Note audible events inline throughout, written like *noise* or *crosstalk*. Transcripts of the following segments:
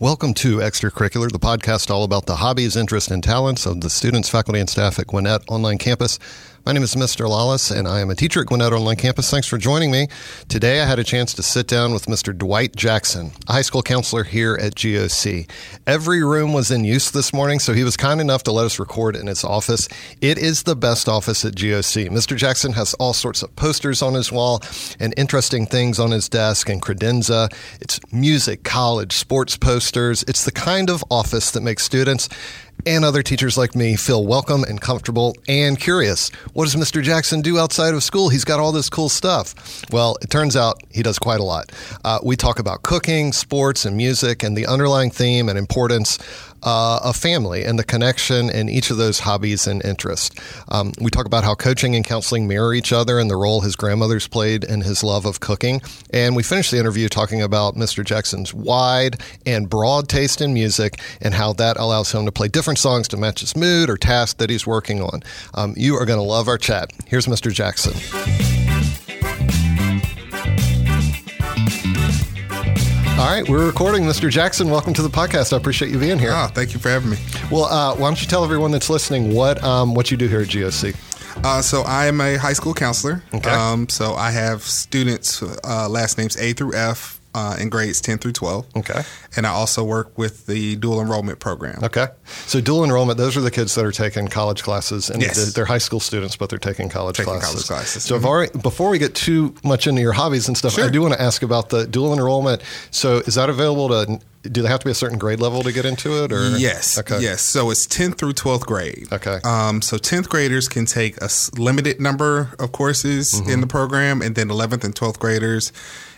Welcome to Extracurricular, the podcast all about the hobbies, interests, and talents of the students, faculty, and staff at Gwinnett Online Campus. My name is Mr. Lawless, and I am a teacher at Gwinnett Online Campus. Thanks for joining me. Today, I had a chance to sit down with Mr. Dwight Jackson, a high school counselor here at GOC. Every room was in use this morning, so he was kind enough to let us record in his office. It is the best office at GOC. Mr. Jackson has all sorts of posters on his wall and interesting things on his desk and credenza. It's music, college, sports posters. It's the kind of office that makes students and other teachers like me feel welcome and comfortable and curious. What does Mr. Jackson do outside of school? He's got all this cool stuff. Well, it turns out he does quite a lot. Uh, we talk about cooking, sports, and music, and the underlying theme and importance uh, of family and the connection in each of those hobbies and interests. Um, we talk about how coaching and counseling mirror each other and the role his grandmother's played in his love of cooking. And we finish the interview talking about Mr. Jackson's wide and broad taste in music and how that allows him to play different songs to match his mood or task that he's working on. Um, you are going to love our chat. Here's Mr. Jackson. All right, we're recording. Mr. Jackson, welcome to the podcast. I appreciate you being here. Oh, thank you for having me. Well, uh, why don't you tell everyone that's listening what um, what you do here at GOC? Uh, so I am a high school counselor. Okay. Um, so I have students, uh, last names A through F, uh, in grades 10 through 12. Okay. And I also work with the dual enrollment program. Okay. So dual enrollment, those are the kids that are taking college classes, and Yes. they're high school students, but they're taking college Taking classes. college classes. So I've already, before we get too much into your hobbies and stuff, I do want to ask about the dual enrollment. So is that available to? Do they have to be a certain grade level to get into it, or Yes. Okay. Yes. So it's 10th through 12th grade. Okay. Um, so 10th graders can take a limited number of courses Mm-hmm. in the program, and then 11th and 12th graders,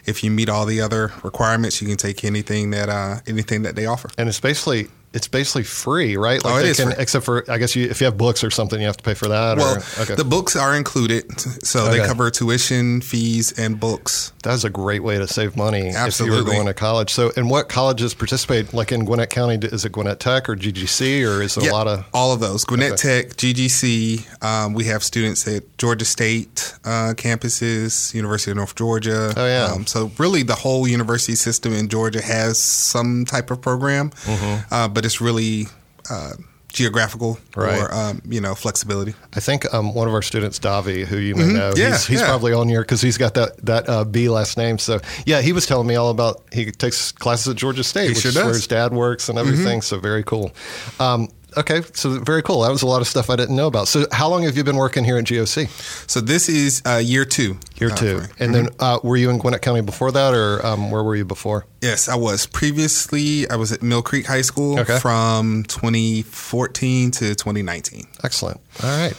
if you meet all the other requirements, you can take anything that uh, anything that they offer. And it's basically it's basically free, right? Oh, it is can, except for I guess you, if you have books or something, you have to pay for that. Well, or, okay. the books are included, so they cover tuition, fees, and books. That's a great way to save money if you were going to college. So, and what colleges participate? Like in Gwinnett County, is it Gwinnett Tech or GGC, or is it a lot of? all of those. Gwinnett Okay. Tech, GGC. Um, we have students at Georgia State uh, campuses, University of North Georgia. Oh, yeah. Um, so really, the whole university system in Georgia has some type of program, Mm-hmm. uh, but it's really uh, geographical Right. or um, you know flexibility. I think um, one of our students, Davi, who you may know, Mm-hmm. Yeah, he's, he's yeah. probably on here because he's got that that uh, B last name. So yeah, he was telling me all about he takes classes at Georgia State, which sure is where does. Mm-hmm. his dad works and everything. So very cool. Um, okay, so very cool. That was a lot of stuff I didn't know about. So how long have you been working here at GOC? So this is uh, year two. Year uh, two, and then uh, were you in Gwinnett County before that, or um, where were you before? Yes, I was. Previously, I was at Mill Creek High School Okay. from 2014 to 2019. Excellent. All right.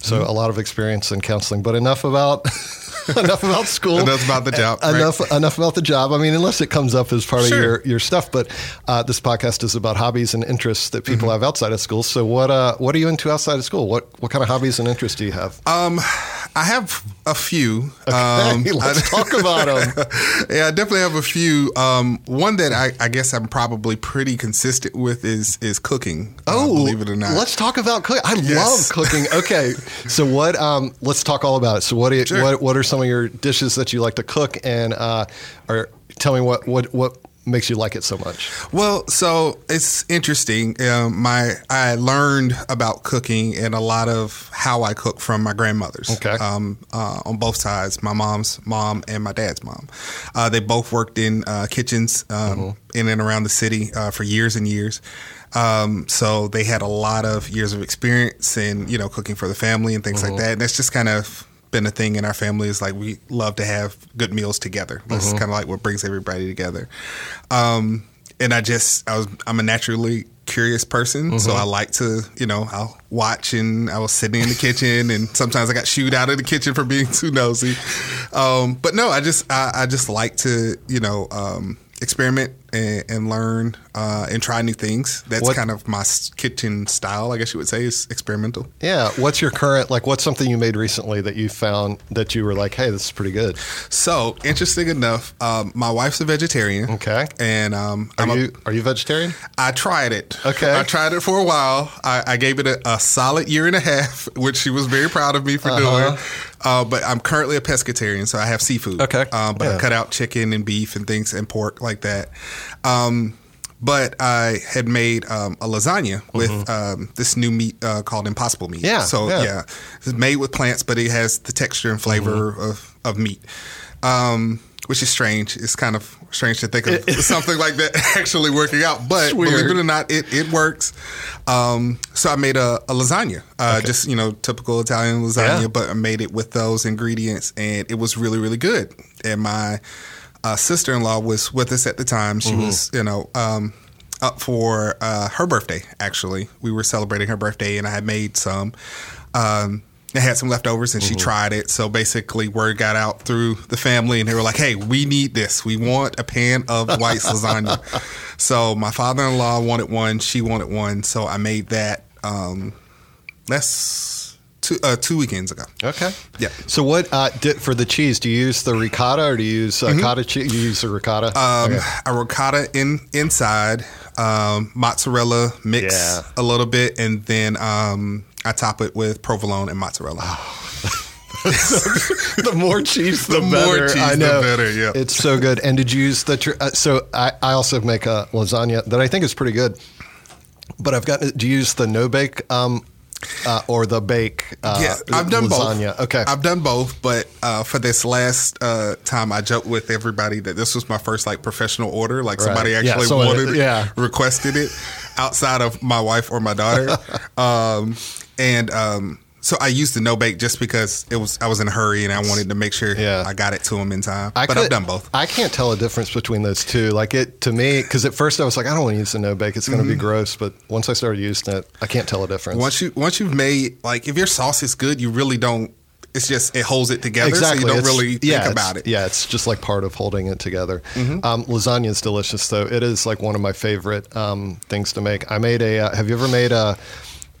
So Mm-hmm. a lot of experience in counseling, but enough about *laughs* enough about school. Enough about the job, right? Enough enough about the job. I mean, unless it comes up as part of your, your stuff. But uh, this podcast is about hobbies and interests that Mm-hmm. people have outside of school. So what uh, what are you into outside of school? What what kind of hobbies and interests do you have? Um, I have a few. Um, *laughs* let's I- talk about them. *laughs* yeah, I definitely have a few. Um, one that I, I guess I'm probably pretty consistent with is is cooking. uh, Oh, believe it or not. let's talk about cooking. I Yes. love cooking. Okay, so what? Um, let's talk all about it. So what? You, Sure. What? What are some of your dishes that you like to cook? And uh, or tell me what what what makes you like it so much? Well, so it's interesting. Um, my I learned about cooking and a lot of how I cook from my grandmothers. Okay. Um, uh, on both sides, my mom's mom and my dad's mom. Uh, they both worked in uh, kitchens um, in and around the city uh, for years and years. Um, so they had a lot of years of experience in you know cooking for the family and things like that. And that's just kind of been a thing in our family is like we love to have good meals together. That's kind of like what brings everybody together. Um, and I just I was I'm a naturally curious person, so I like to you know I'll watch and I was sitting in the kitchen and sometimes I got shooed out of the kitchen for being *laughs* too nosy. Um, but no, I just I, I just like to you know um, experiment and, and learn uh, and try new things. That's What- kind of my kitchen style, I guess you would say, is experimental. Yeah. What's your current like? What's something you made recently that you found that you were like, hey, this is pretty good? So interesting enough, um, my wife's a vegetarian. Okay. and um, Are I'm a- you are you vegetarian? I tried it. Okay. I tried it for a while. I, I gave it a, a solid year and a half, *laughs* which she was very proud of me for Uh-huh. doing. Uh, but I'm currently a pescatarian, so I have seafood. Okay. Um, but Yeah. I cut out chicken and beef and things and pork like that. Um, But I had made um, a lasagna with um, this new meat uh, called Impossible meat. Mm-hmm. Yeah, So yeah. yeah, it's made with plants, but it has the texture and flavor Mm-hmm. of, of meat. Um, which is strange. It's kind of strange to think of *laughs* something like that *laughs* actually working out, but believe it or not, it, it works. Um, so I made a, a lasagna, uh, just you know, typical Italian lasagna, Yeah. but I made it with those ingredients, and it was really, really good. And my uh, sister in law was with us at the time. She was, you know, um, up for uh, her birthday. Actually, we were celebrating her birthday, and I had made some. Um, I had some leftovers, and she tried it. So basically, word got out through the family, and they were like, "Hey, we need this. We want a pan of white lasagna." *laughs* so my father-in-law wanted one. She wanted one. So I made that. Um, that's two uh, two weekends ago. Okay. Yeah. So what uh, di for the cheese? Do you use the ricotta or do you use uh, cottage cheese? You use the ricotta. Mm-hmm. Um, Okay. A ricotta in inside, um, mozzarella mix Yeah. a little bit, and then um, I top it with provolone and mozzarella. *laughs* the more cheese, the, The more better. cheese, I the know. better, yeah. it's so good. And did you use the? Tr- uh, so I, I also make a lasagna that I think is pretty good. But I've got. Do you use the no bake um, uh, or the bake? Uh, yeah, I've done lasagna. both. Okay. I've done both, but uh, for this last uh, time, I joked with everybody that this was my first like professional order. Like somebody Right. Yeah, actually wanted, it, yeah. requested it outside of my wife or my daughter, *laughs* um, and um, so I used the no bake just because it was I was in a hurry and I wanted to make sure Yeah. I got it to him in time. I but could- I've done both. I can't tell a difference between those two. Like it to me, because at first I was like, I don't want to use the no bake; it's going to be gross. But once I started using it, I can't tell a difference. Mm-hmm. Once you once you've made like if your sauce is good, you really don't. It's just it holds it together, exactly, so you don't It's- really think about it. Mm-hmm. Yeah, it's just like part of holding it together. Um, lasagna is delicious, though. It is like one of my favorite um, things to make. I made a. Uh, have you ever made a?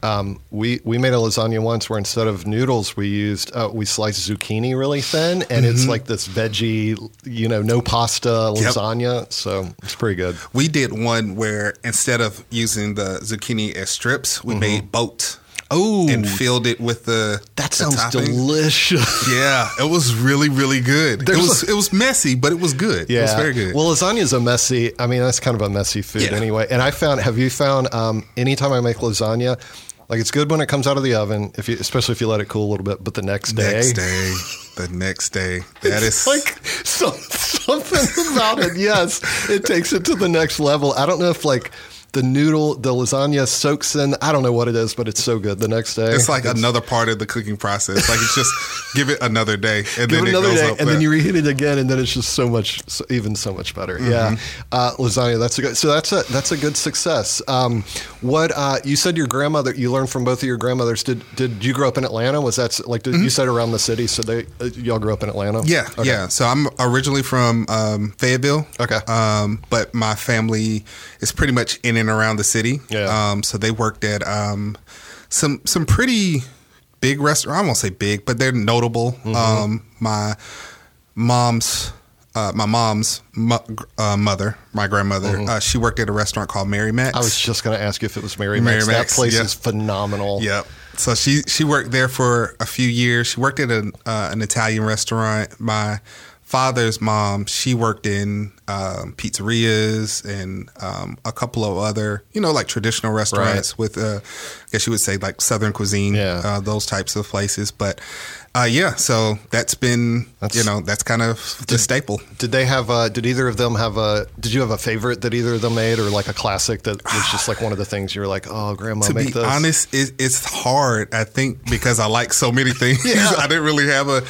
Um, we we made a lasagna once where instead of noodles we used uh, we sliced zucchini really thin and it's Mm-hmm. like this veggie you know no pasta lasagna so it's pretty good. We did one where instead of using the zucchini as strips, we made boats. Oh, and filled it with the that the sounds topping. delicious. *laughs* Yeah, it was really really good. There's it was a- it was messy, but it was good. Yeah, it was very good. Well, lasagna is a messy. I mean, that's kind of a messy food Yeah. anyway. And I found. Have you found? Um, anytime I make lasagna, like it's good when it comes out of the oven, if you, especially if you let it cool a little bit. But the next day, next day, the next day, that it's is *laughs* like some, something about it. Yes, it takes it to the next level. I don't know if like the noodle, the lasagna soaks in. I don't know what it is, but it's so good the next day. It's like another part of the cooking process. Like it's just *laughs* give it another day, and Give then it another goes day, and then you reheat it again, and then it's just so much, so, even so much better. Yeah, Mm-hmm. uh, lasagna. That's a good. So that's a that's a good success. Um, what uh, you said your grandmother? You learned from both of your grandmothers. Did did you grow up in Atlanta? Was that like did, you said around the city? So they uh, y'all grew up in Atlanta? Mm-hmm. Yeah, Okay. yeah. So I'm originally from um, Fayetteville. Okay. Um, but my family is pretty much in and around the city. Yeah. Um, so they worked at um, some some pretty big restaurants. I won't say big, but they're notable. Mm-hmm. Um, my mom's. Uh, my mom's mo- uh, mother, my grandmother, uh, she worked at a restaurant called Mary Mac's. Mm-hmm. I was just going to ask you if it was Mary, Mary Mac's. Max, That place yeah. is phenomenal. Yep. So she she worked there for a few years. She worked at an uh, an Italian restaurant. My father's mom, she worked in um, pizzerias and um, a couple of other, you know, like traditional restaurants with, uh, I guess you would say like Southern cuisine, Yeah. uh, those types of places. But uh, yeah, so that's been, That's- you know, that's kind of the staple. Did they have? A, did either of them have a? Did you have a favorite that either of them made, or like a classic that was just like one of the things you were like, oh, grandma, to make be this. honest, it, it's hard. I think because I like so many *laughs* things. Yeah. I didn't really have a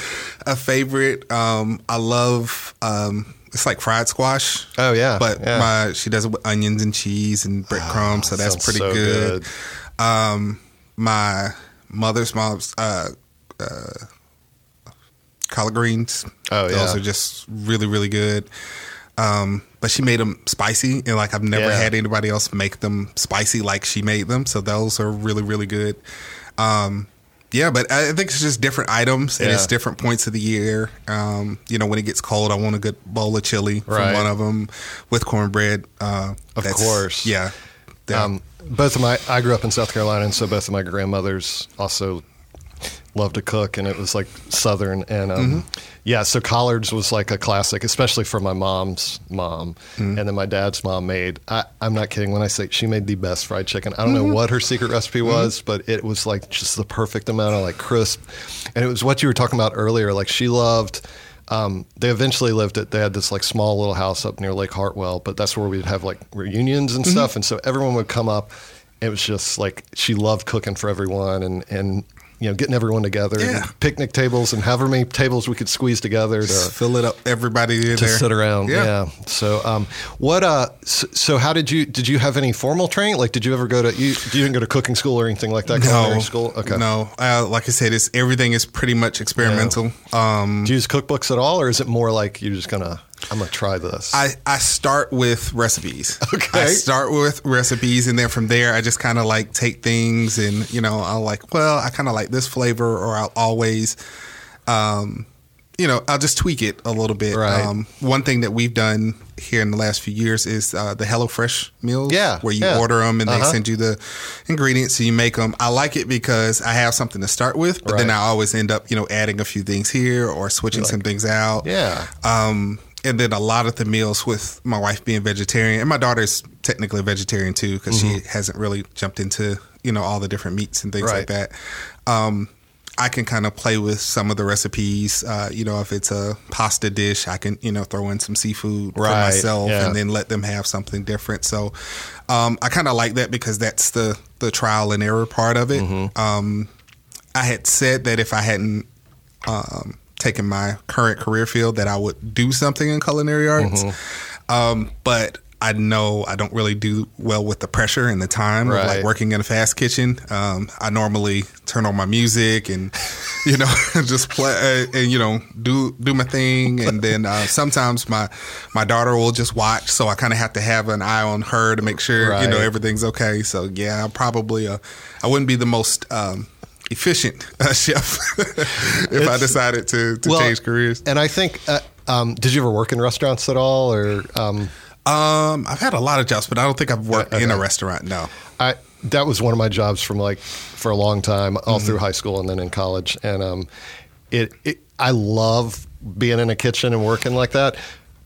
a favorite. Um, I love um, it's like fried squash. Oh, yeah, but yeah. my she does it with onions and cheese and breadcrumbs, so that's pretty so good. good. Um, my mother's mom's uh, uh, collard greens. Oh, those are just really really good. Um, but she made them spicy, and like I've never Yeah. had anybody else make them spicy like she made them. So those are really really good. Um, yeah, but I think it's just different items, and Yeah. it's different points of the year. Um, you know, when it gets cold, I want a good bowl of chili Right. from one of them with cornbread. Uh, Of course. yeah. Yeah. Um, both of my, I grew up in South Carolina, and so both of my grandmothers also loved to cook, and it was like southern. And um, mm-hmm. yeah, so collards was like a classic, especially for my mom's mom, mm-hmm. and then my dad's mom made. I, I'm not kidding when I say she made the best fried chicken. I don't know mm-hmm. what her secret recipe was, but it was like just the perfect amount of like crisp, and it was what you were talking about earlier. Like she loved. Um, they eventually lived at. They had this like small little house up near Lake Hartwell, but that's where we'd have like reunions and stuff, and so everyone would come up. It was just like she loved cooking for everyone, and and you know getting everyone together, Yeah. picnic tables, and however many tables we could squeeze together to Just fill it up, everybody in to there. sit around. Yeah. Yeah. So, um, what? Uh, so, so, how did you? Did you have any formal training? Like, did you ever go to? You, you didn't go to cooking school or anything like that? No, school. Okay. No, uh, like I said, it's everything is pretty much experimental. Um, Do you use cookbooks at all, or is it more like you're just gonna? I'm gonna try this. I, I start with recipes. *laughs* Okay. I start with recipes, and then from there, I just kind of like take things, and you know, I'll like, well, I kind of like this flavor, or I'll always, um, you know, I'll just tweak it a little bit. Right. Um, one thing that we've done here in the last few years is uh, the HelloFresh meals. Yeah, where you yeah. order them and they Uh-huh. send you the ingredients, so you make them. I like it because I have something to start with, but then I always end up, you know, adding a few things here or switching some things out. yeah. Um, and then a lot of the meals with my wife being vegetarian, and my daughter's technically a vegetarian too because she hasn't really jumped into you know all the different meats and things Mm-hmm. Right. like that. Um, I can kind of play with some of the recipes. Uh, you know, if it's a pasta dish, I can you know throw in some seafood for myself, yeah. and then let them have something different. So um, I kind of like that because that's the the trial and error part of it. Mm-hmm. Um, I had said that if I hadn't taken my current career field, that I would do something in culinary arts. Mm-hmm. Um, but I know I don't really do well with the pressure and the time of Right. like working in a fast kitchen. Um, I normally turn on my music and *laughs* you know *laughs* just play uh, and you know do do my thing. And then uh, sometimes my my daughter will just watch, so I kind of have to have an eye on her to make sure you know everything's okay. So yeah, I'm probably uh, I wouldn't be the most um, efficient uh, *laughs* chef if I decided to, to Well, change careers. And I think, uh, um, did you ever work in restaurants at all, or? Um, Um, I've had a lot of jobs, but I don't think I've worked in a restaurant. No. I that was one of my jobs from like for a long time, all Mm-hmm. through high school and then in college. And um, it, it I love being in a kitchen and working like that.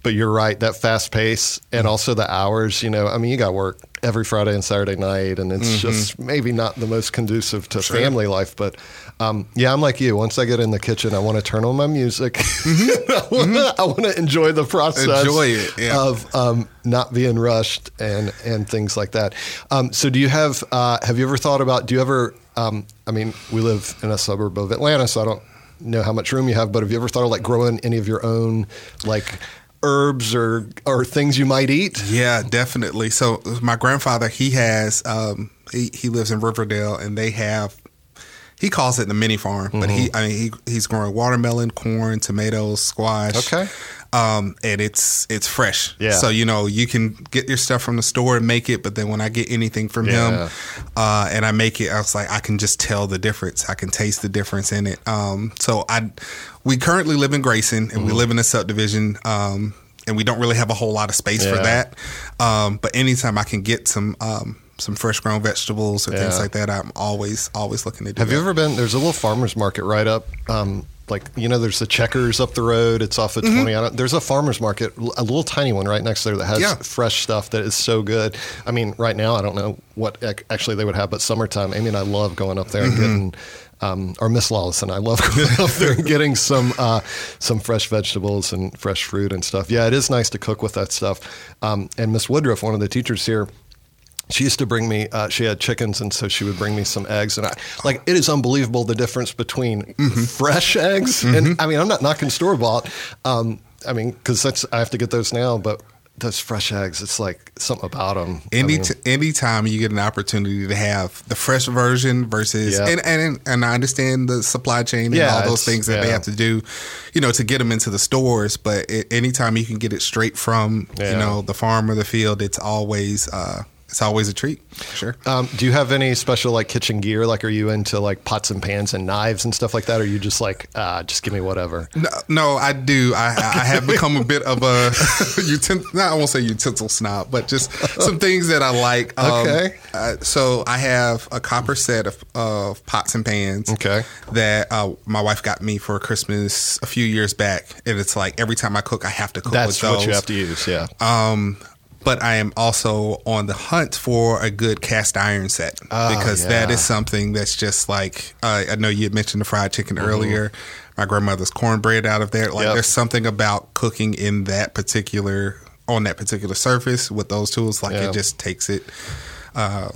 But you're right, that fast pace Mm-hmm. and also the hours. You know, I mean, you got to work every Friday and Saturday night, and it's Mm-hmm. just maybe not the most conducive to family life. But um, yeah, I'm like you. Once I get in the kitchen, I want to turn on my music. *laughs* I want to enjoy the process Mm-hmm. Enjoy it, yeah. of um, not being rushed and and things like that. Um, so, do you have uh, have you ever thought about? Do you ever? Um, I mean, we live in a suburb of Atlanta, so I don't know how much room you have. But have you ever thought of like growing any of your own like herbs or or things you might eat? Yeah, definitely. So my grandfather, he has, um, he, he lives in Riverdale, and they have. He calls it the mini farm, but he, I mean, he he's growing watermelon, corn, tomatoes, squash. Okay. Um, and it's it's fresh. Yeah. So you know you can get your stuff from the store and make it, but then when I get anything from Yeah. him, uh, and I make it, I was like, I can just tell the difference. I can taste the difference in it. Um, so I, we currently live in Grayson, and Mm-hmm. we live in a subdivision. Um, and we don't really have a whole lot of space for that. Um, but anytime I can get some um, some fresh grown vegetables or things like that, I'm always always looking to do. Have you ever been? There's a little farmers market right up. Um, like you know, there's the Checkers up the road. It's off Mm-hmm. 20. I don't, there's a farmers market, a little tiny one right next there that has Yeah. fresh stuff that is so good. I mean, right now I don't know what ac- actually they would have, but summertime. Amy and I love going up there and Mm-hmm. getting. Um, or Miss Lawless and I love *laughs* going up there and getting some uh, some fresh vegetables and fresh fruit and stuff. Yeah, it is nice to cook with that stuff. Um, and Miss Woodruff, one of the teachers here, she used to bring me uh, she had chickens and so she would bring me some eggs and i like it is unbelievable the difference between Mm-hmm. fresh eggs and i mean i'm not knocking store bought um, i mean because that's i have to get those now but those fresh eggs it's like something about them Any t- anytime you get an opportunity to have the fresh version versus Yeah. and, and and I understand the supply chain and Yeah, all those things that they have to do, you know, to get them into the stores. But it, anytime you can get it straight from Yeah. you know the farm or the field, it's always uh, it's always a treat. Sure. Um, do you have any special like kitchen gear? Like, are you into like pots and pans and knives and stuff like that? Or are you just like, uh, just give me whatever? No, no, I do. I, I have become a bit of a *laughs* utensil. Not I won't say utensil snob, but just some things that I like. Um, Okay. Uh, so I have a copper set of, of pots and pans. Okay. That uh, my wife got me for Christmas a few years back, and it's like every time I cook, I have to cook That's with those. what you have to use. Yeah. Um, but I am also on the hunt for a good cast iron set Oh, because that yeah. is something that's just like uh, I know you had mentioned the fried chicken Mm-hmm. earlier. My grandmother's cornbread out of there. Like Yep. there's something about cooking in that particular on that particular surface with those tools. Like Yeah. it just takes it uh,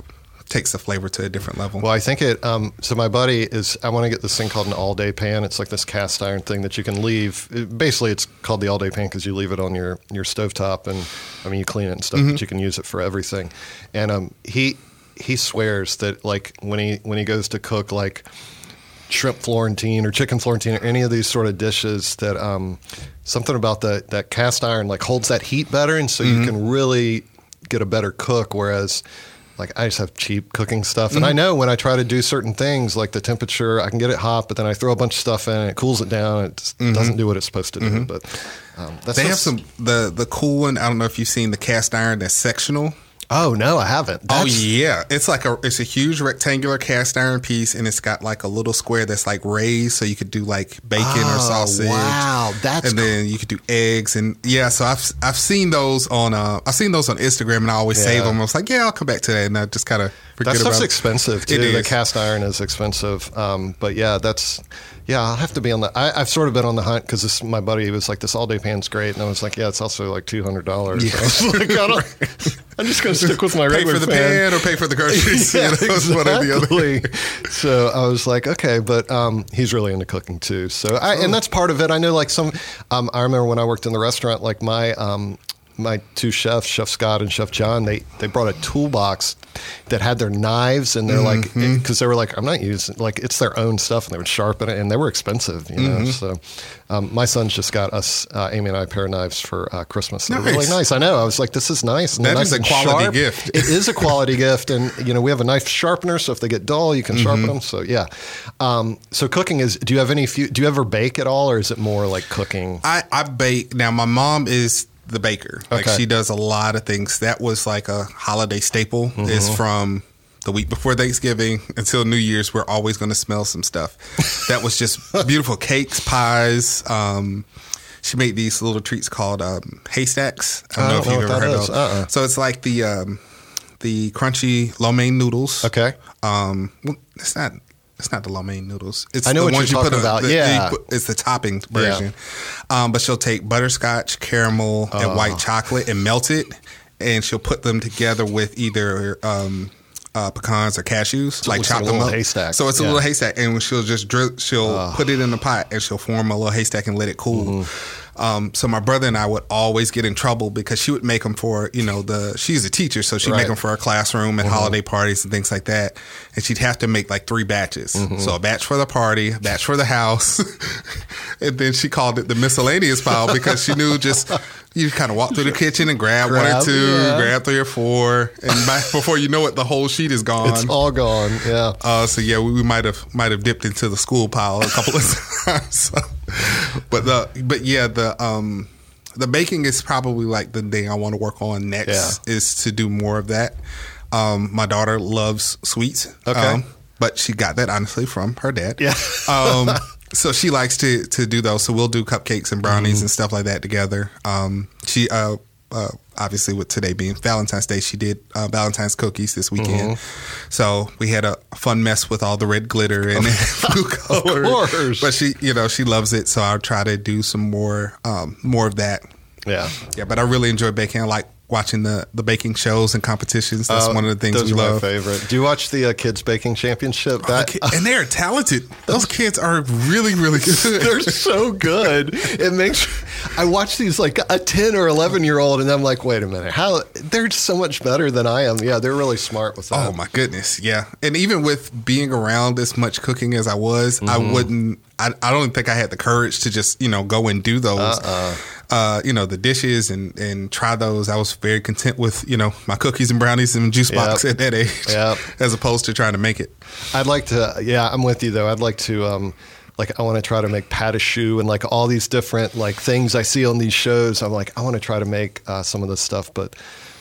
takes the flavor to a different level. Well, I think it. Um, so my buddy is. I want to get this thing called an all-day pan. It's like this cast iron thing that you can leave. It- basically, it's called the all-day pan because you leave it on your your stovetop, and I mean you clean it and stuff, but you can use it for everything. And um, he he swears that like when he when he goes to cook like shrimp Florentine or chicken Florentine or any of these sort of dishes that um, something about the that cast iron like holds that heat better, and so you can really get a better cook. Whereas like I just have cheap cooking stuff, and I mm-hmm. know when I try to do certain things like the temperature, I can get it hot, but then I throw a bunch of stuff in, and it cools it down, it just mm-hmm. doesn't do what it's supposed to do. Mm-hmm. But um, that's they have some the the cool one. I don't know if you've seen the cast iron that's sectional. Oh no, I haven't. Oh yeah, it's like a it's a huge rectangular cast iron piece, and it's got like a little square that's like raised, so you could do like bacon or Oh, sausage. wow, that's and then you could do eggs, and yeah. So I've I've seen those on uh I've seen those on Instagram, and I always save them. I was like, yeah, I'll come back to that, and I just kind of forget That stuff's about it. expensive too. It The cast iron is expensive. Um, but yeah, that's yeah. I'll have to be on the. I, I've sort of been on the hunt because this my buddy was like, "This all day pan's great," and I was like, "Yeah, it's also like two hundred dollars." Yeah. *laughs* I was like, I don't, I'm just going to stick with my pay regular for the pan. pan or pay for the groceries. Yeah, *laughs* you know, it's one or the other. exactly. so I was like, okay, but um, he's really into cooking too. So I, and that's part of it. I know, like some. Um, I remember when I worked in the restaurant, like my um, my two chefs, Chef Scott and Chef John, they they brought a toolbox that had their knives, and they're like, Mm-hmm. because they were like, I'm not using like it's their own stuff, and they would sharpen it, and they were expensive, you know. Mm-hmm. So um, my son's just got us, uh, Amy and I, a pair of knives for uh, Christmas. They're really Nice. nice. I know. I was like, this is nice. And That nice is a quality sharp. gift. It is a quality gift, and you know we have a knife sharpener, so if they get dull, you can sharpen Mm-hmm. them. So yeah. Um, so cooking is. Do you have any? Few, do you ever bake at all, or is it more like cooking? I, I bake now. My mom is the baker. Like Okay. she does a lot of things. That was like a holiday staple. Mm-hmm. Is from the week before Thanksgiving until New Year's. We're always going to smell some stuff. *laughs* that was just beautiful cakes, pies. Um, she made these little treats called um, haystacks. I don't I know don't if know you've what ever heard is. of. Uh-uh. So it's like the um, the crunchy lo mein noodles. Okay. Um, well, it's not. It's not the lo mein noodles. It's I know the what ones you're you talking on- about. the- Yeah. put- it's the topping version. Um, but she'll take butterscotch, caramel, and Oh. white chocolate and melt it, and she'll put them together with either um, uh, pecans or cashews. like like chop them up. haystack. So it's a little haystack, and she'll just drip, she'll put it in the pot and she'll form a little haystack and let it cool. Mm-hmm. Um, so my brother and I would always get in trouble because she would make them for you know the she's a teacher, so she'd Right. make them for her classroom and holiday parties and things like that. And she'd have to make like three batches. Mm-hmm. So a batch for the party, a batch for the house, *laughs* and then she called it the miscellaneous pile because she knew just you kind of walk through the *laughs* kitchen and grab, one or two, yeah. grab three or four, and by, *laughs* before you know it, the whole sheet is gone. It's all gone. Yeah. Uh, so yeah, we, we might have might have dipped into the school pile a couple of times. *laughs* But the but yeah the um the baking is probably like the thing I want to work on next is to do more of that. Um, my daughter loves sweets. Okay. um, but she got that honestly from her dad. Yeah. *laughs* um, so she likes to to do those. So we'll do cupcakes and brownies Mm-hmm. and stuff like that together. Um, she uh, uh, obviously with today being Valentine's Day, she did uh, Valentine's cookies this weekend. Mm-hmm. So we had a fun mess with all the red glitter and food *laughs* color. course. But she, you know, she loves it. So I'll try to do some more um, more of that. Yeah. Yeah, but I really enjoy baking. I like watching the the baking shows and competitions. That's Uh, one of the things we are my love. favorite. Do you watch the uh, kids baking championship? That Okay, and they're talented. Those *laughs* kids are really, really good. *laughs* they're so good. It makes I watch these like a ten or eleven year old, and I'm like, wait a minute, how they're so much better than I am. Yeah, they're really smart with that. Oh my goodness, yeah. And even with being around as much cooking as I was, I Mm-hmm. wouldn't. I, I don't think I had the courage to just you know go and do those. Uh-uh. Uh, you know, the dishes and and try those. I was very content with you know my cookies and brownies and juice box at that age, Yep. *laughs* as opposed to trying to make it. I'd like to. Yeah, I'm with you though. I'd like to. Um, like I want to try to make pâte à choux and like all these different like things I see on these shows. I'm like I want to try to make uh, some of this stuff, but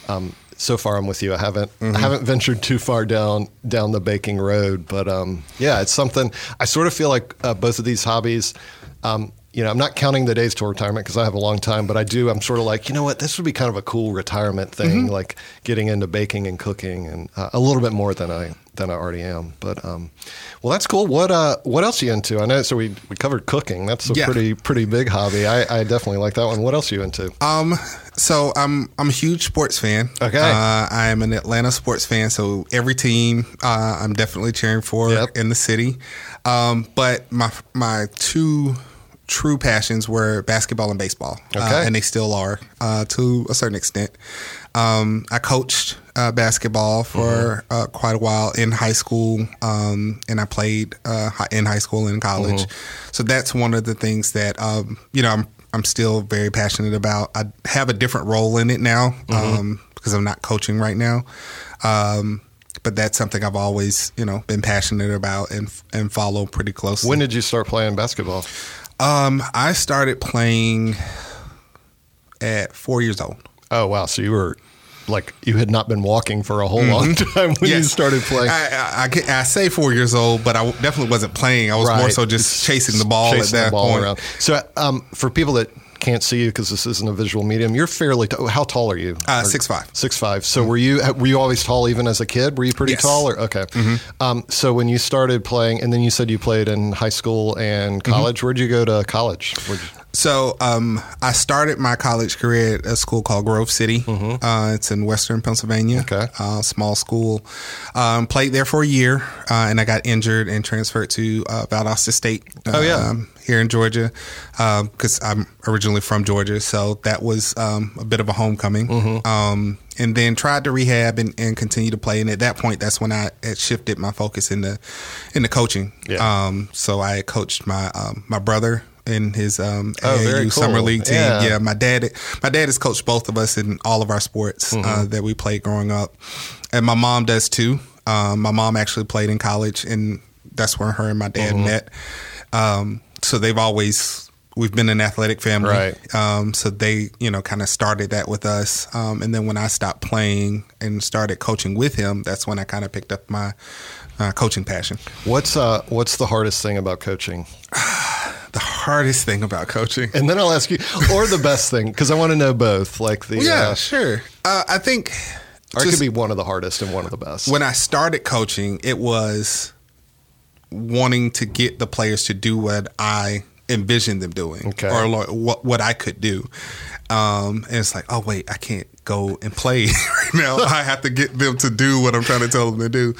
um, so far I'm with you. I haven't I haven't ventured too far down down the baking road, but um, yeah, it's something. I sort of feel like uh, both of these hobbies. Um, you know, I'm not counting the days till retirement because I have a long time, but I do. I'm sort of like, you know what, this would be kind of a cool retirement thing, like getting into baking and cooking, and uh, a little bit more than I than I already am. But um, well, that's cool. What uh, what else are you into? I know. So we we covered cooking. That's a Yeah. pretty pretty big hobby. I, I definitely like that one. What else are you into? Um, so I'm I'm a huge sports fan. Okay. uh, I am an Atlanta sports fan. So every team uh, I'm definitely cheering for Yep. in the city. Um, but my my two true passions were basketball and baseball. Uh, and they still are uh, to a certain extent. Um, I coached uh, basketball for uh, quite a while in high school, um, and I played uh, in high school and in college. So that's one of the things that um, you know I'm I'm still very passionate about. I have a different role in it now um, because I'm not coaching right now. Um, but that's something I've always, you know, been passionate about and and follow pretty closely. When did you start playing basketball? Um, I started playing at four years old. Oh wow! So you were like you had not been walking for a whole long *laughs* time when you started playing. I, I, I, I say four years old, but I definitely wasn't playing. I was more so just chasing the ball chasing at that point. around. So, um, for people that can't see you because this isn't a visual medium, you're fairly. T- how tall are you? Uh, Or- 6'5". Six five. So were you were you always tall even as a kid? Were you pretty Yes. Mm-hmm. tall? Or okay. Um, so when you started playing, and then you said you played in high school and Mm-hmm. college. Where'd you go to college? You- So um, I started my college career at a school called Grove City. Uh, it's in Western Pennsylvania. Mm-hmm. Okay. uh, small school. Um, played there for a year, uh, and I got injured and transferred to uh, Valdosta State. Oh, yeah. um, here in Georgia, because I'm originally from Georgia, so that was um, a bit of a homecoming. Mm-hmm. Um, and then tried to rehab and, and continue to play. And at that point, that's when I had shifted my focus into into coaching. Yeah. Um, so I coached my um, my brother in his um, Oh, AAU cool. summer league team. Yeah. Yeah. my dad my dad has coached both of us in all of our sports uh, Mm-hmm. that we played growing up, and my mom does too. Um, my mom actually played in college, and that's where her and my Mm-hmm. dad met. Um, so they've always we've been an athletic family. Right. Um, so they you know kind of started that with us, um, and then when I stopped playing and started coaching with him, that's when I kind of picked up my uh, coaching passion. What's uh What's the hardest thing about coaching? *sighs* The hardest thing about coaching. And then I'll ask you, or the best thing, because I want to know both. Like the Yeah, uh, sure. Uh, I think or it could be one of the hardest and one of the best. when I started coaching, it was wanting to get the players to do what I envisioned them doing, Okay. or lo- what what I could do. Um, and it's like, oh wait, I can't go and play *laughs* right now. *laughs* I have to get them to do what I'm trying to tell them to do.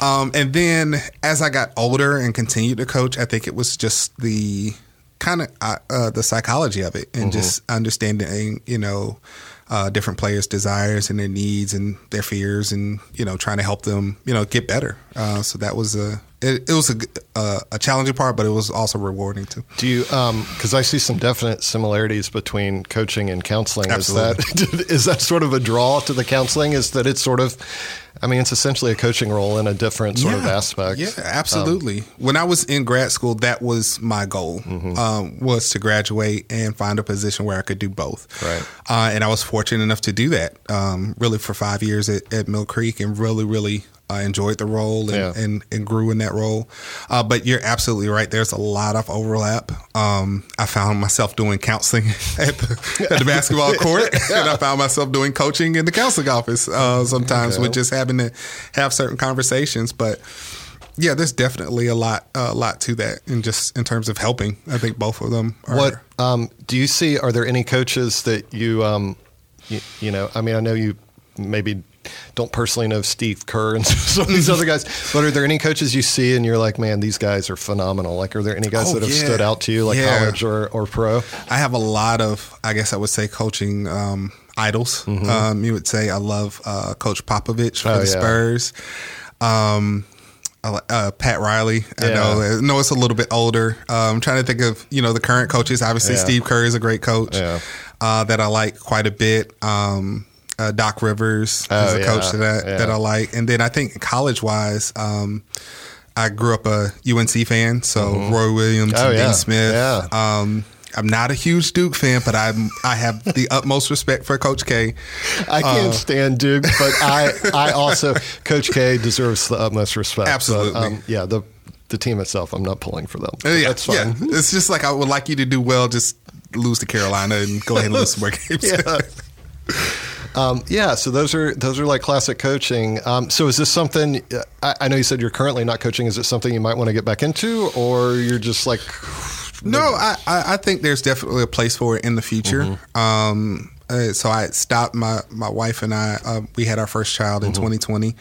Um, and then as I got older and continued to coach, I think it was just the kind of uh, uh, the psychology of it and just understanding, you know, uh, different players' desires and their needs and their fears, and you know, trying to help them, you know, get better. Uh, so that was a it, it was a, g- uh, a challenging part, but it was also rewarding too. Do you? Because I see some definite similarities between coaching and counseling. Absolutely. Is that *laughs* is that sort of a draw to the counseling? Is that it's sort of, I mean, it's essentially a coaching role in a different sort of aspect. Yeah, absolutely. when I was in grad school, that was my goal um, was to graduate and find a position where I could do both. Right. Uh, and I was fortunate enough to do that. Um, really for five years at, at Mill Creek, and really, really. I enjoyed the role and, Yeah. and, and grew in that role. Uh, but you're absolutely right. There's a lot of overlap. Um, I found myself doing counseling *laughs* at the, at the basketball *laughs* court, and I found myself doing coaching in the counseling office uh, sometimes Okay. with just having to have certain conversations. But yeah, there's definitely a lot, a lot to that, and just in terms of helping, I think both of them. Are, What um, do you see? Are there any coaches that you, um, you, you know? I mean, I know you maybe don't personally know Steve Kerr and *laughs* some of these other guys, but are there any coaches you see and you're like, man, these guys are phenomenal? Like, are there any guys Oh, that have yeah. stood out to you, like Yeah. college or, or pro? I have a lot of, I guess I would say, coaching um, idols. Um, you would say I love uh, Coach Popovich for Mm-hmm. Oh, the yeah. Spurs. Um, uh, Pat Riley. I Yeah. know, I know it's a little bit older. Uh, I'm trying to think of you know the current coaches. Obviously, Yeah. Steve Kerr is a great coach uh, that I like quite a bit. Um, uh, Doc Rivers Oh, is a coach yeah. that Yeah. that I like, and then I think college wise. Um, I grew up a UNC fan, so Roy Williams, Oh, and yeah. Dean Smith. Yeah. Um, I'm not a huge Duke fan, but I'm I have the *laughs* utmost respect for Coach K. I can't Uh, stand Duke, but I, I also Coach K deserves the utmost respect. But, Absolutely. yeah, the the team itself, I'm not pulling for them. Uh, yeah, That's fine. yeah. It's just like I would like you to do well, just lose to Carolina and go ahead and lose some more *laughs* games. *laughs* Yeah. Um, yeah, so those are those are like classic coaching. Um, so is this something? I, I know you said you're currently not coaching. Is it something you might want to get back into, or you're just like, *sighs* No, I, I think there's definitely a place for it in the future. Mm-hmm. Um, uh, so I stopped. My my wife and I uh, we had our first child in 2020.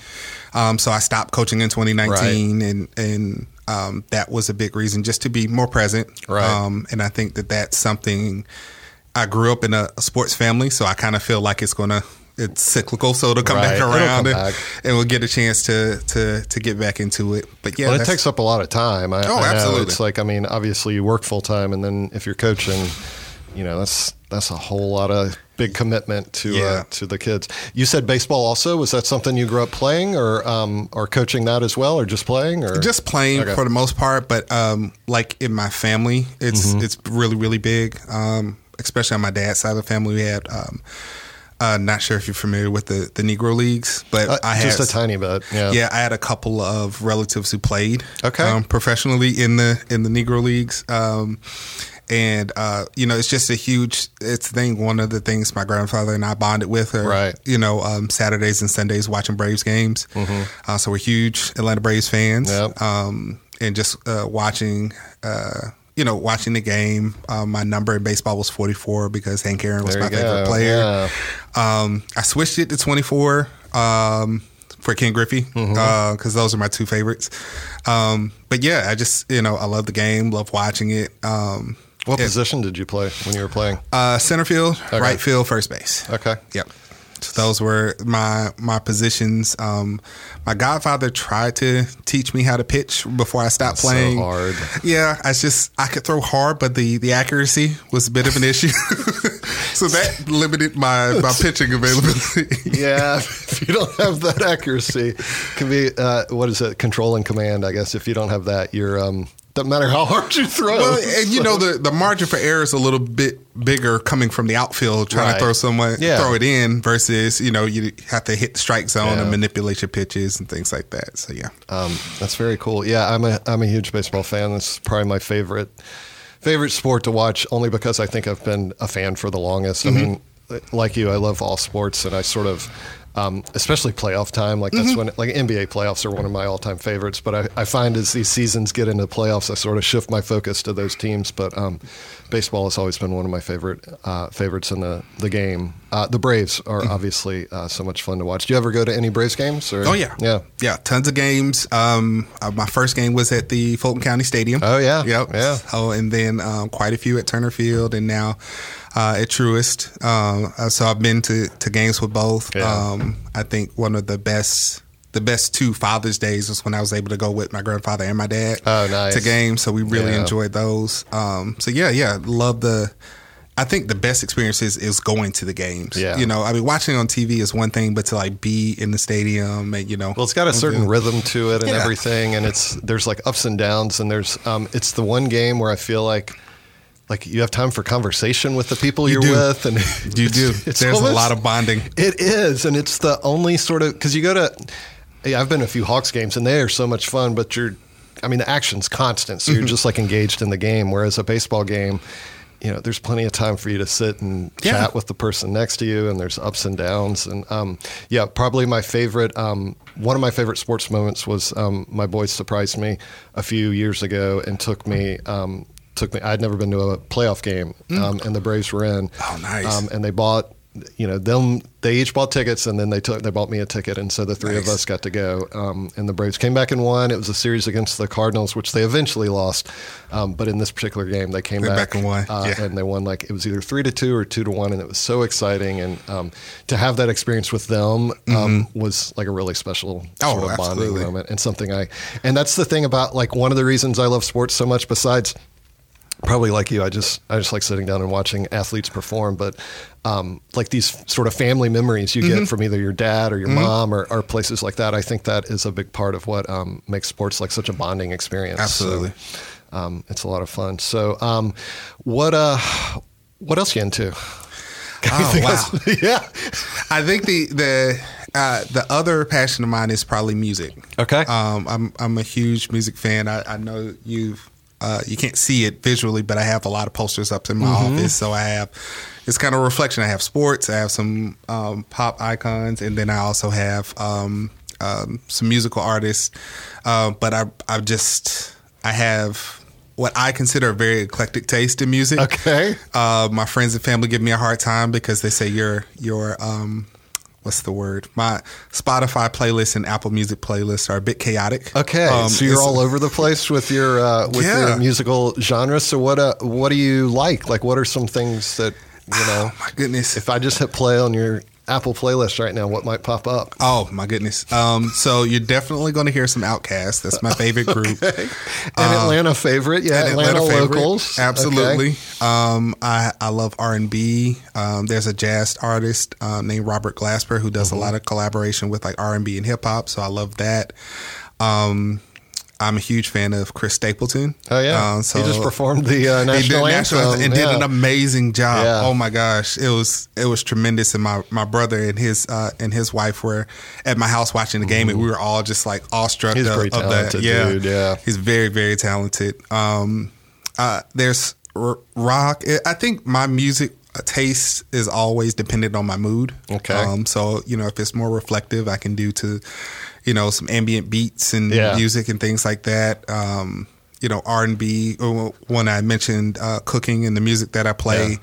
Um, so I stopped coaching in 2019, and and um, that was a big reason just to be more present. Right. Um, and I think that that's something. I grew up in a, sports family, so I kind of feel like it's gonna. It's cyclical, so it'll come Right. back around, come and, back. and we'll get a chance to to to get back into it. But yeah, well, it takes up a lot of time. I, Oh, I know. absolutely. It's like, I mean, obviously you work full time, and then if you're coaching, you know, that's that's a whole lot of big commitment to uh, to the kids. You said baseball also. Was that something you grew up playing, or um, or coaching that as well, or just playing, or just playing Okay. for the most part but um like in my family it's Mm-hmm. it's really really big um especially on my dad's side of the family we had um uh not sure if you're familiar with the the negro leagues but Uh, i had just a tiny bit? Yeah. yeah, I had a couple of relatives who played Okay. um, professionally in the in the Negro leagues, um, and uh, you know it's just a huge. It's thing. One of the things my grandfather and I bonded with are Right. you know um, Saturdays and Sundays watching Braves games. Uh, so we're huge Atlanta Braves fans, Mm-hmm. Yep. um, and just uh, watching. Uh, you know, watching the game, um, my number in baseball was 44 because Hank Aaron was There my favorite player. Yeah. Um, I switched it to 24 um, for Ken Griffey Mm-hmm. because those are my two favorites. Um, but yeah, I just you know I love the game, love watching it. Um, What it- position did you play when you were playing? uh, center field, Okay. right field, first base. Okay. Yep. So those were my my positions. Um, my godfather tried to teach me how to pitch before I stopped so playing. hard. Yeah, I just I could throw hard, but the the accuracy was a bit of an issue. *laughs* so that limited my my *laughs* pitching availability. Yeah, *laughs* if you don't have that accuracy, can be uh, what is it? Control and command. I guess if you don't have that, you're um, doesn't matter how hard you throw. Well, and you know the, the margin for error is a little bit bigger coming from the outfield trying Right. to throw someone Yeah. throw it in versus you know you have to hit the strike zone Yeah. and manipulate your pitches and things like that. So yeah, Um, that's very cool. Yeah, I'm a I'm a huge baseball fan. That's probably my favorite favorite sport to watch, only because I think I've been a fan for the longest. I mean, like you, I love all sports, and I sort of. Um, especially playoff time, like that's when like NBA playoffs are one of my all-time favorites. But I, I find as these seasons get into playoffs, I sort of shift my focus to those teams. But um, baseball has always been one of my favorite uh, favorites in the the game. Uh, the Braves are obviously uh, so much fun to watch. Do you ever go to any Braves games? Or? oh yeah, yeah. yeah, tons of games. Um, uh, my first game was at the Fulton County Stadium. Oh, yeah. yep, Yeah. Oh, and then um, quite a few at Turner Field, and now. Uh, at Truist, um, uh, so I've been to, to games with both. Yeah. Um, I think one of the best the best two Father's Days was when I was able to go with my grandfather and my dad Oh, nice. to games. So we really Yeah. enjoyed those. Um, so yeah, yeah, love the. I think the best experiences is going to the games. Yeah. you know, I mean, watching on TV is one thing, but to like be in the stadium and you know, Well, it's got a certain rhythm to it and Yeah. everything, and it's there's like ups and downs, and there's um, it's the one game where I feel like like you have time for conversation with the people you are with, and you do. *laughs* it's There's a lot of bonding. It is, and it's the only sort of because you go to. Yeah, I've been to a few Hawks games, and they are so much fun, but you're. I mean, the action's constant, so you're Mm-hmm. just like engaged in the game. Whereas a baseball game, you know, there's plenty of time for you to sit and Yeah. chat with the person next to you, and there's ups and downs. And um, yeah, probably my favorite, um, one of my favorite sports moments was um, my boys surprised me a few years ago and took me. Took me. I'd never been to a playoff game, um, and the Braves were in. Mm. Oh, nice. Um, and they bought you know, them they each bought tickets, and then they took they bought me a ticket, and so the three of us got to go. Um, and the Braves came back and won. It was a series against the Cardinals, which they eventually lost. Um, but in this particular game, they came back, back and won, uh, yeah. and they won like it was either three to two or two to one, and it was so exciting. And um, to have that experience with them um, was like a really special Mm-hmm. Oh, sort of bonding moment, and something I. And that's the thing about like one of the reasons I love sports so much. Besides probably like you, I just I just like sitting down and watching athletes perform. But um, like these sort of family memories you Mm-hmm. get from either your dad or your mom or, or places like that, I think that is a big part of what um, makes sports like such a bonding experience. Absolutely. So, um, it's a lot of fun. So, um, what uh, what else you into? *laughs* Oh, wow. *laughs* yeah. I think the the uh, the other passion of mine is probably music. Okay. Um, I'm I'm a huge music fan. I, I know you've uh, you can't see it visually, but I have a lot of posters up in my office. So I have it's kind of a reflection. I have sports. I have some um, pop icons, and then I also have um, um, some musical artists. Uh, but I I just I have what I consider a very eclectic taste in music. Okay. Uh, my friends and family give me a hard time because they say your your um, what's the word? My Spotify playlist and Apple Music playlist are a bit chaotic. Okay, Um, so you're all over the place with your uh, with Yeah. your musical genre. So what uh, what do you like? Like, what are some things that you *sighs* know? Oh my goodness! if I just hit play on your Apple playlist right now, what might pop up? Oh my goodness! Um, so you're definitely going to hear some OutKast. That's my favorite group. *laughs* An Atlanta favorite, yeah, An Atlanta, favorite. locals, Absolutely. Okay. Um, I I love R and B. Um, there's a jazz artist um, named Robert Glasper who Mm-hmm. does a lot of collaboration with like R and B and hip hop. So I love that. Um, I'm a huge fan of Chris Stapleton. Oh yeah, Uh, so he just performed the uh, national did anthem national and did an amazing job. Yeah. Oh my gosh, it was it was tremendous. And my my brother and his uh, and his wife were at my house watching the game, and we were all just like awestruck He's of, of that. Yeah, dude, yeah. he's very very talented. Um, uh, there's r- rock. I think my music taste is always dependent on my mood. Okay. Um, so you know, if it's more reflective, I can do to, you know, some ambient beats and Yeah. music and things like that. Um, you know, R and B. When I mentioned uh, cooking and the music that I play,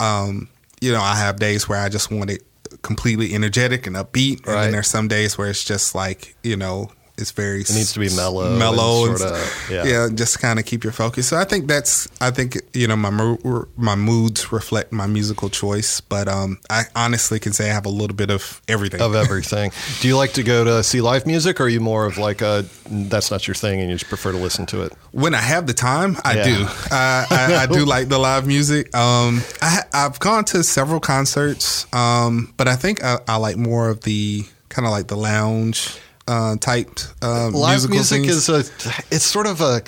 um, you know, I have days where I just want it completely energetic and upbeat, and Right. then there's some days where it's just like you know. It's very It needs to be mellow mellow, and, sorta- yeah. yeah, just kind of keep your focus. So I think that's, I think you know, my my moods reflect my musical choice. But um, I honestly can say I have a little bit of everything. of everything. *laughs* Do you like to go to see live music, or are you more of like a that's not your thing and you just prefer to listen to it? When I have the time, I Yeah. do. I, I, I do *laughs* like the live music. Um, I, I've gone to several concerts, um, but I think I, I like more of the kind of like the lounge uh, type uh, live music things. is a it's sort of a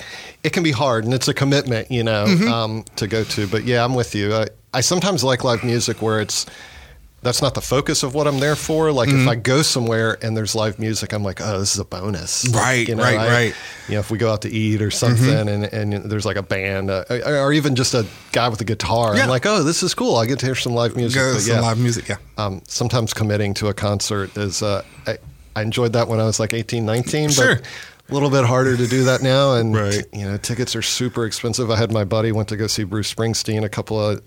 it can be hard and it's a commitment you know Mm-hmm. um, to go to but yeah i'm with you I, I sometimes like live music where it's that's not the focus of what i'm there for like Mm-hmm. if i go somewhere and there's live music i'm like oh this is a bonus Like, Right, you know, right, I- right. you know if we go out to eat or something and, and there's like a band uh, or even just a guy with a guitar Yeah. i'm like oh this is cool i get to hear some live music Go But some yeah live music, yeah. um, sometimes committing to a concert is uh, I, I enjoyed that when I was like 18, 19, Sure. but a little bit harder to do that now. And Right. you know, tickets are super expensive. I had my buddy went to go see Bruce Springsteen a couple of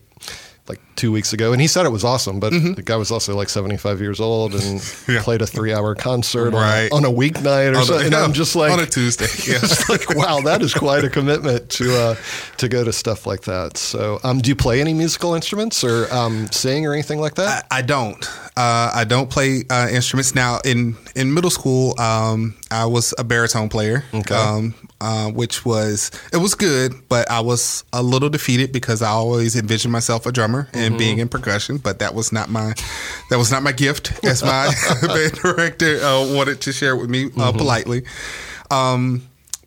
like two weeks ago, and he said it was awesome. But the guy was also like 75 years old and Mm-hmm. *laughs* Yeah. played a three-hour concert Right. on, on a weeknight or On something. And I'm *laughs* just like on a Tuesday. *laughs* Yeah. it's like wow, that is quite a commitment to uh, to go to stuff like that. So, um, do you play any musical instruments or um, sing or anything like that? I, I don't. Uh, I don't play uh, instruments now. In in middle school, um, I was a baritone player, Okay. um, uh, which was it was good, but I was a little defeated because I always envisioned myself a drummer and Mm-hmm. being in percussion, but that was not my that was not my gift, as my *laughs* band director uh, wanted to share with me uh, Mm-hmm. politely. Um,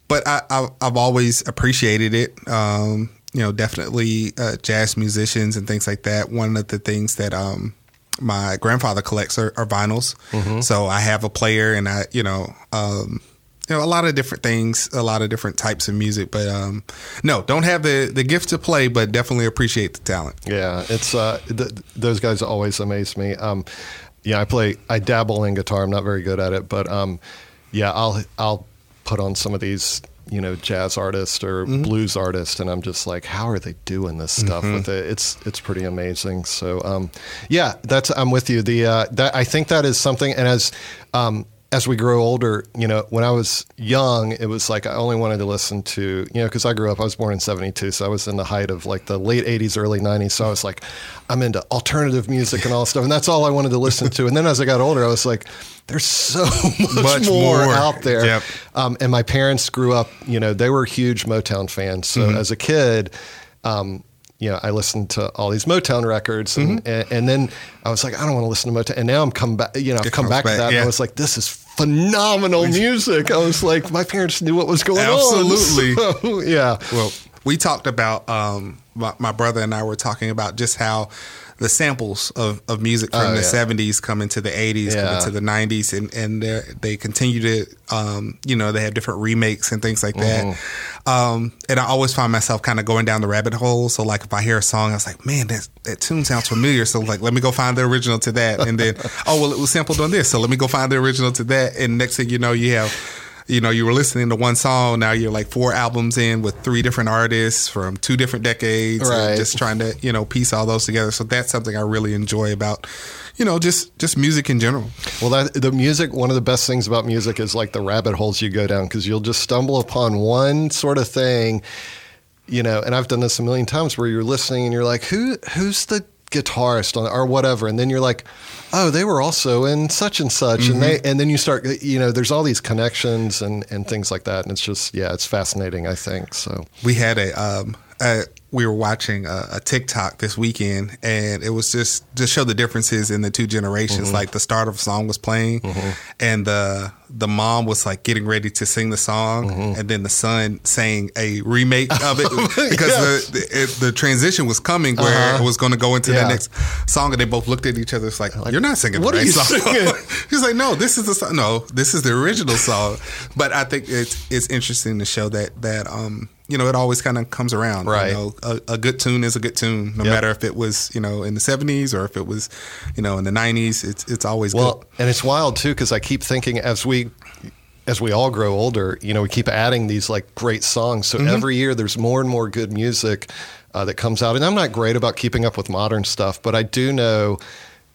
but I, I, I've always appreciated it. Um, you know, definitely uh, jazz musicians and things like that. One of the things that um, my grandfather collects are, are vinyls. So I have a player, and I, you know, um, you know, a lot of different things, a lot of different types of music. But um, no, don't have the the gift to play, but definitely appreciate the talent. Yeah, it's uh, th- those guys always amaze me. Um, yeah, I play, I dabble in guitar. I'm not very good at it, but um, yeah, I'll I'll put on some of these you know jazz artist or blues artist, and I'm just like, how are they doing this stuff with it? It's it's pretty amazing. So um, yeah, that's I'm with you. The uh, that I think that is something, and as um, as we grow older, you know, when I was young, it was like I only wanted to listen to, you know, because I grew up, I was born in 72, so I was in the height of like the late 80s, early 90s. So I was like, I'm into alternative music and all stuff. And that's all I wanted to listen to. And then as I got older, I was like, there's so *laughs* much, Much more, more. out there. Yep. Um, and my parents grew up, you know, they were huge Motown fans. So Mm-hmm. as a kid, um, you know, I listened to all these Motown records, and, Mm-hmm. and and then I was like, I don't want to listen to Motown. And now I'm come back, you know, I've come comes back, to back, that. And I was like, this is phenomenal music. I was like, my parents knew what was going Absolutely. on. *laughs* So, yeah. Well, we talked about um, my, my brother and I were talking about just how the samples of, of music from Oh, the yeah. seventies come into the eighties, come into the nineties, and and they continue to, um, you know, they have different remakes and things like that. Mm-hmm. Um, and I always find myself kind of going down the rabbit hole. So like if I hear a song, I was like, man, that that tune sounds familiar. So like, let me go find the original to that, and then oh well, it was sampled on this, so let me go find the original to that, and next thing you know, you have you know, you were listening to one song. Now you're like four albums in with three different artists from two different decades, Right. and just trying to you know piece all those together. So that's something I really enjoy about, you know, just just music in general. Well, that, the music, one of the best things about music is like the rabbit holes you go down because you'll just stumble upon one sort of thing, you know. And I've done this a million times where you're listening and you're like, who who's the guitarist on, or whatever, and then you're like, oh, they were also in such and such, and they, and then you start, you know, there's all these connections and and things like that, and it's just, yeah, it's fascinating. I think so. we had a um a, we were watching a, a TikTok this weekend, and it was just just show the differences in the two generations. Like the start of a song was playing, and the the mom was like getting ready to sing the song, and then the son sang a remake of it *laughs* because Yes. the, the, it, the transition was coming where Uh-huh. it was going to go into Yeah. the next song, and they both looked at each other. It's like, you're not singing what the are right you song. *laughs* He's like, no, this is the song. No, this is the original song. But I think it's it's interesting to show that that um you know it always kind of comes around. Right. You know, a, a good tune is a good tune, no Yep. matter if it was you know in the seventies or if it was you know in the nineties. It's it's always Well, good. and it's wild too because I keep thinking as we as we all grow older, you know, we keep adding these like great songs. So every year there's more and more good music uh, that comes out. And I'm not great about keeping up with modern stuff, but I do know.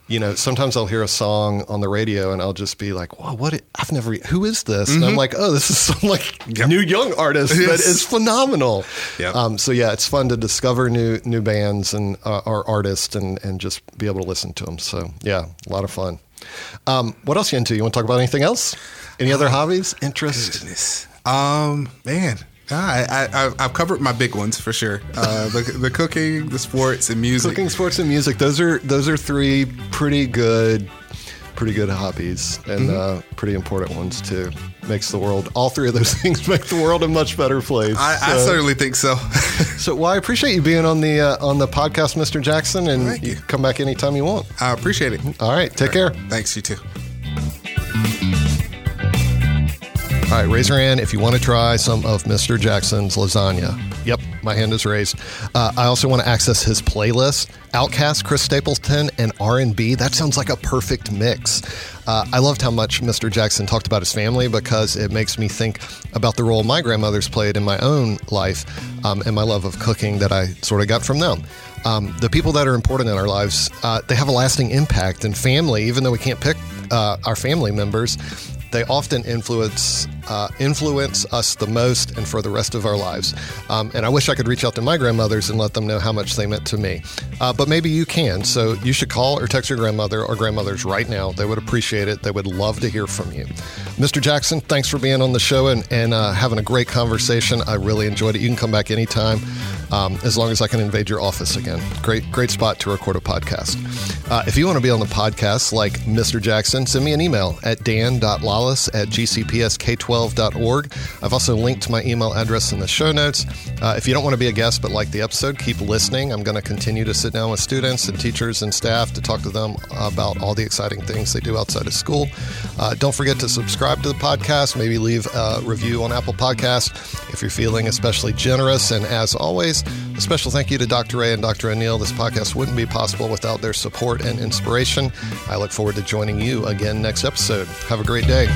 You know, sometimes I'll hear a song on the radio and I'll just be like, "Wow, what? i- I've never. Who is this?" And I'm like, "Oh, this is some like Yep. new young artist that is phenomenal." Yep. Um, so yeah, it's fun to discover new new bands and uh, or artists and and just be able to listen to them. So yeah, a lot of fun. Um, what else you into? You want to talk about anything else? Any other hobbies, interests? Goodness. Um, man. I, I, I- I've covered my big ones for sure. Uh, the, the cooking, the sports, and music. Cooking, sports, and music. Those are those are three pretty good, pretty good hobbies and Mm-hmm. uh, pretty important ones too. Makes the world. All three of those *laughs* things make the world a much better place. I, I certainly think so. *laughs* So, well, I appreciate you being on the uh, on the podcast, Mr. Jackson, and Thank you. come back anytime you want. I appreciate it. All right, take care. Thanks, you too. All right, raise your hand if you want to try some of Mr. Jackson's lasagna. Yep, my hand is raised. Uh, I also want to access his playlist: OutKast, Chris Stapleton, and R and B. That sounds like a perfect mix. Uh, I loved how much Mr. Jackson talked about his family because it makes me think about the role my grandmothers played in my own life um, and my love of cooking that I sort of got from them. Um, the people that are important in our lives, uh, they have a lasting impact. And family, even though we can't pick uh, our family members, they often influence uh, influence us the most and for the rest of our lives. Um, and I wish I could reach out to my grandmothers and let them know how much they meant to me. Uh, but maybe you can. So you should call or text your grandmother or grandmothers right now. They would appreciate it. They would love to hear from you. Mr. Jackson, thanks for being on the show and, and uh, having a great conversation. I really enjoyed it. You can come back anytime. Um, as long as I can invade your office again. Great, great spot to record a podcast. Uh, if you want to be on the podcast like Mr. Jackson, send me an email at dan.lawless at gcpsk12.org. I've also linked my email address in the show notes. Uh, if you don't want to be a guest but like the episode, keep listening. I'm going to continue to sit down with students and teachers and staff to talk to them about all the exciting things they do outside of school. Uh, don't forget to subscribe to the podcast, maybe leave a review on Apple Podcast if you're feeling especially generous. And as always, a special thank you to Dr. Ray and Dr. O'Neill. This podcast wouldn't be possible without their support and inspiration. I look forward to joining you again next episode. Have a great day.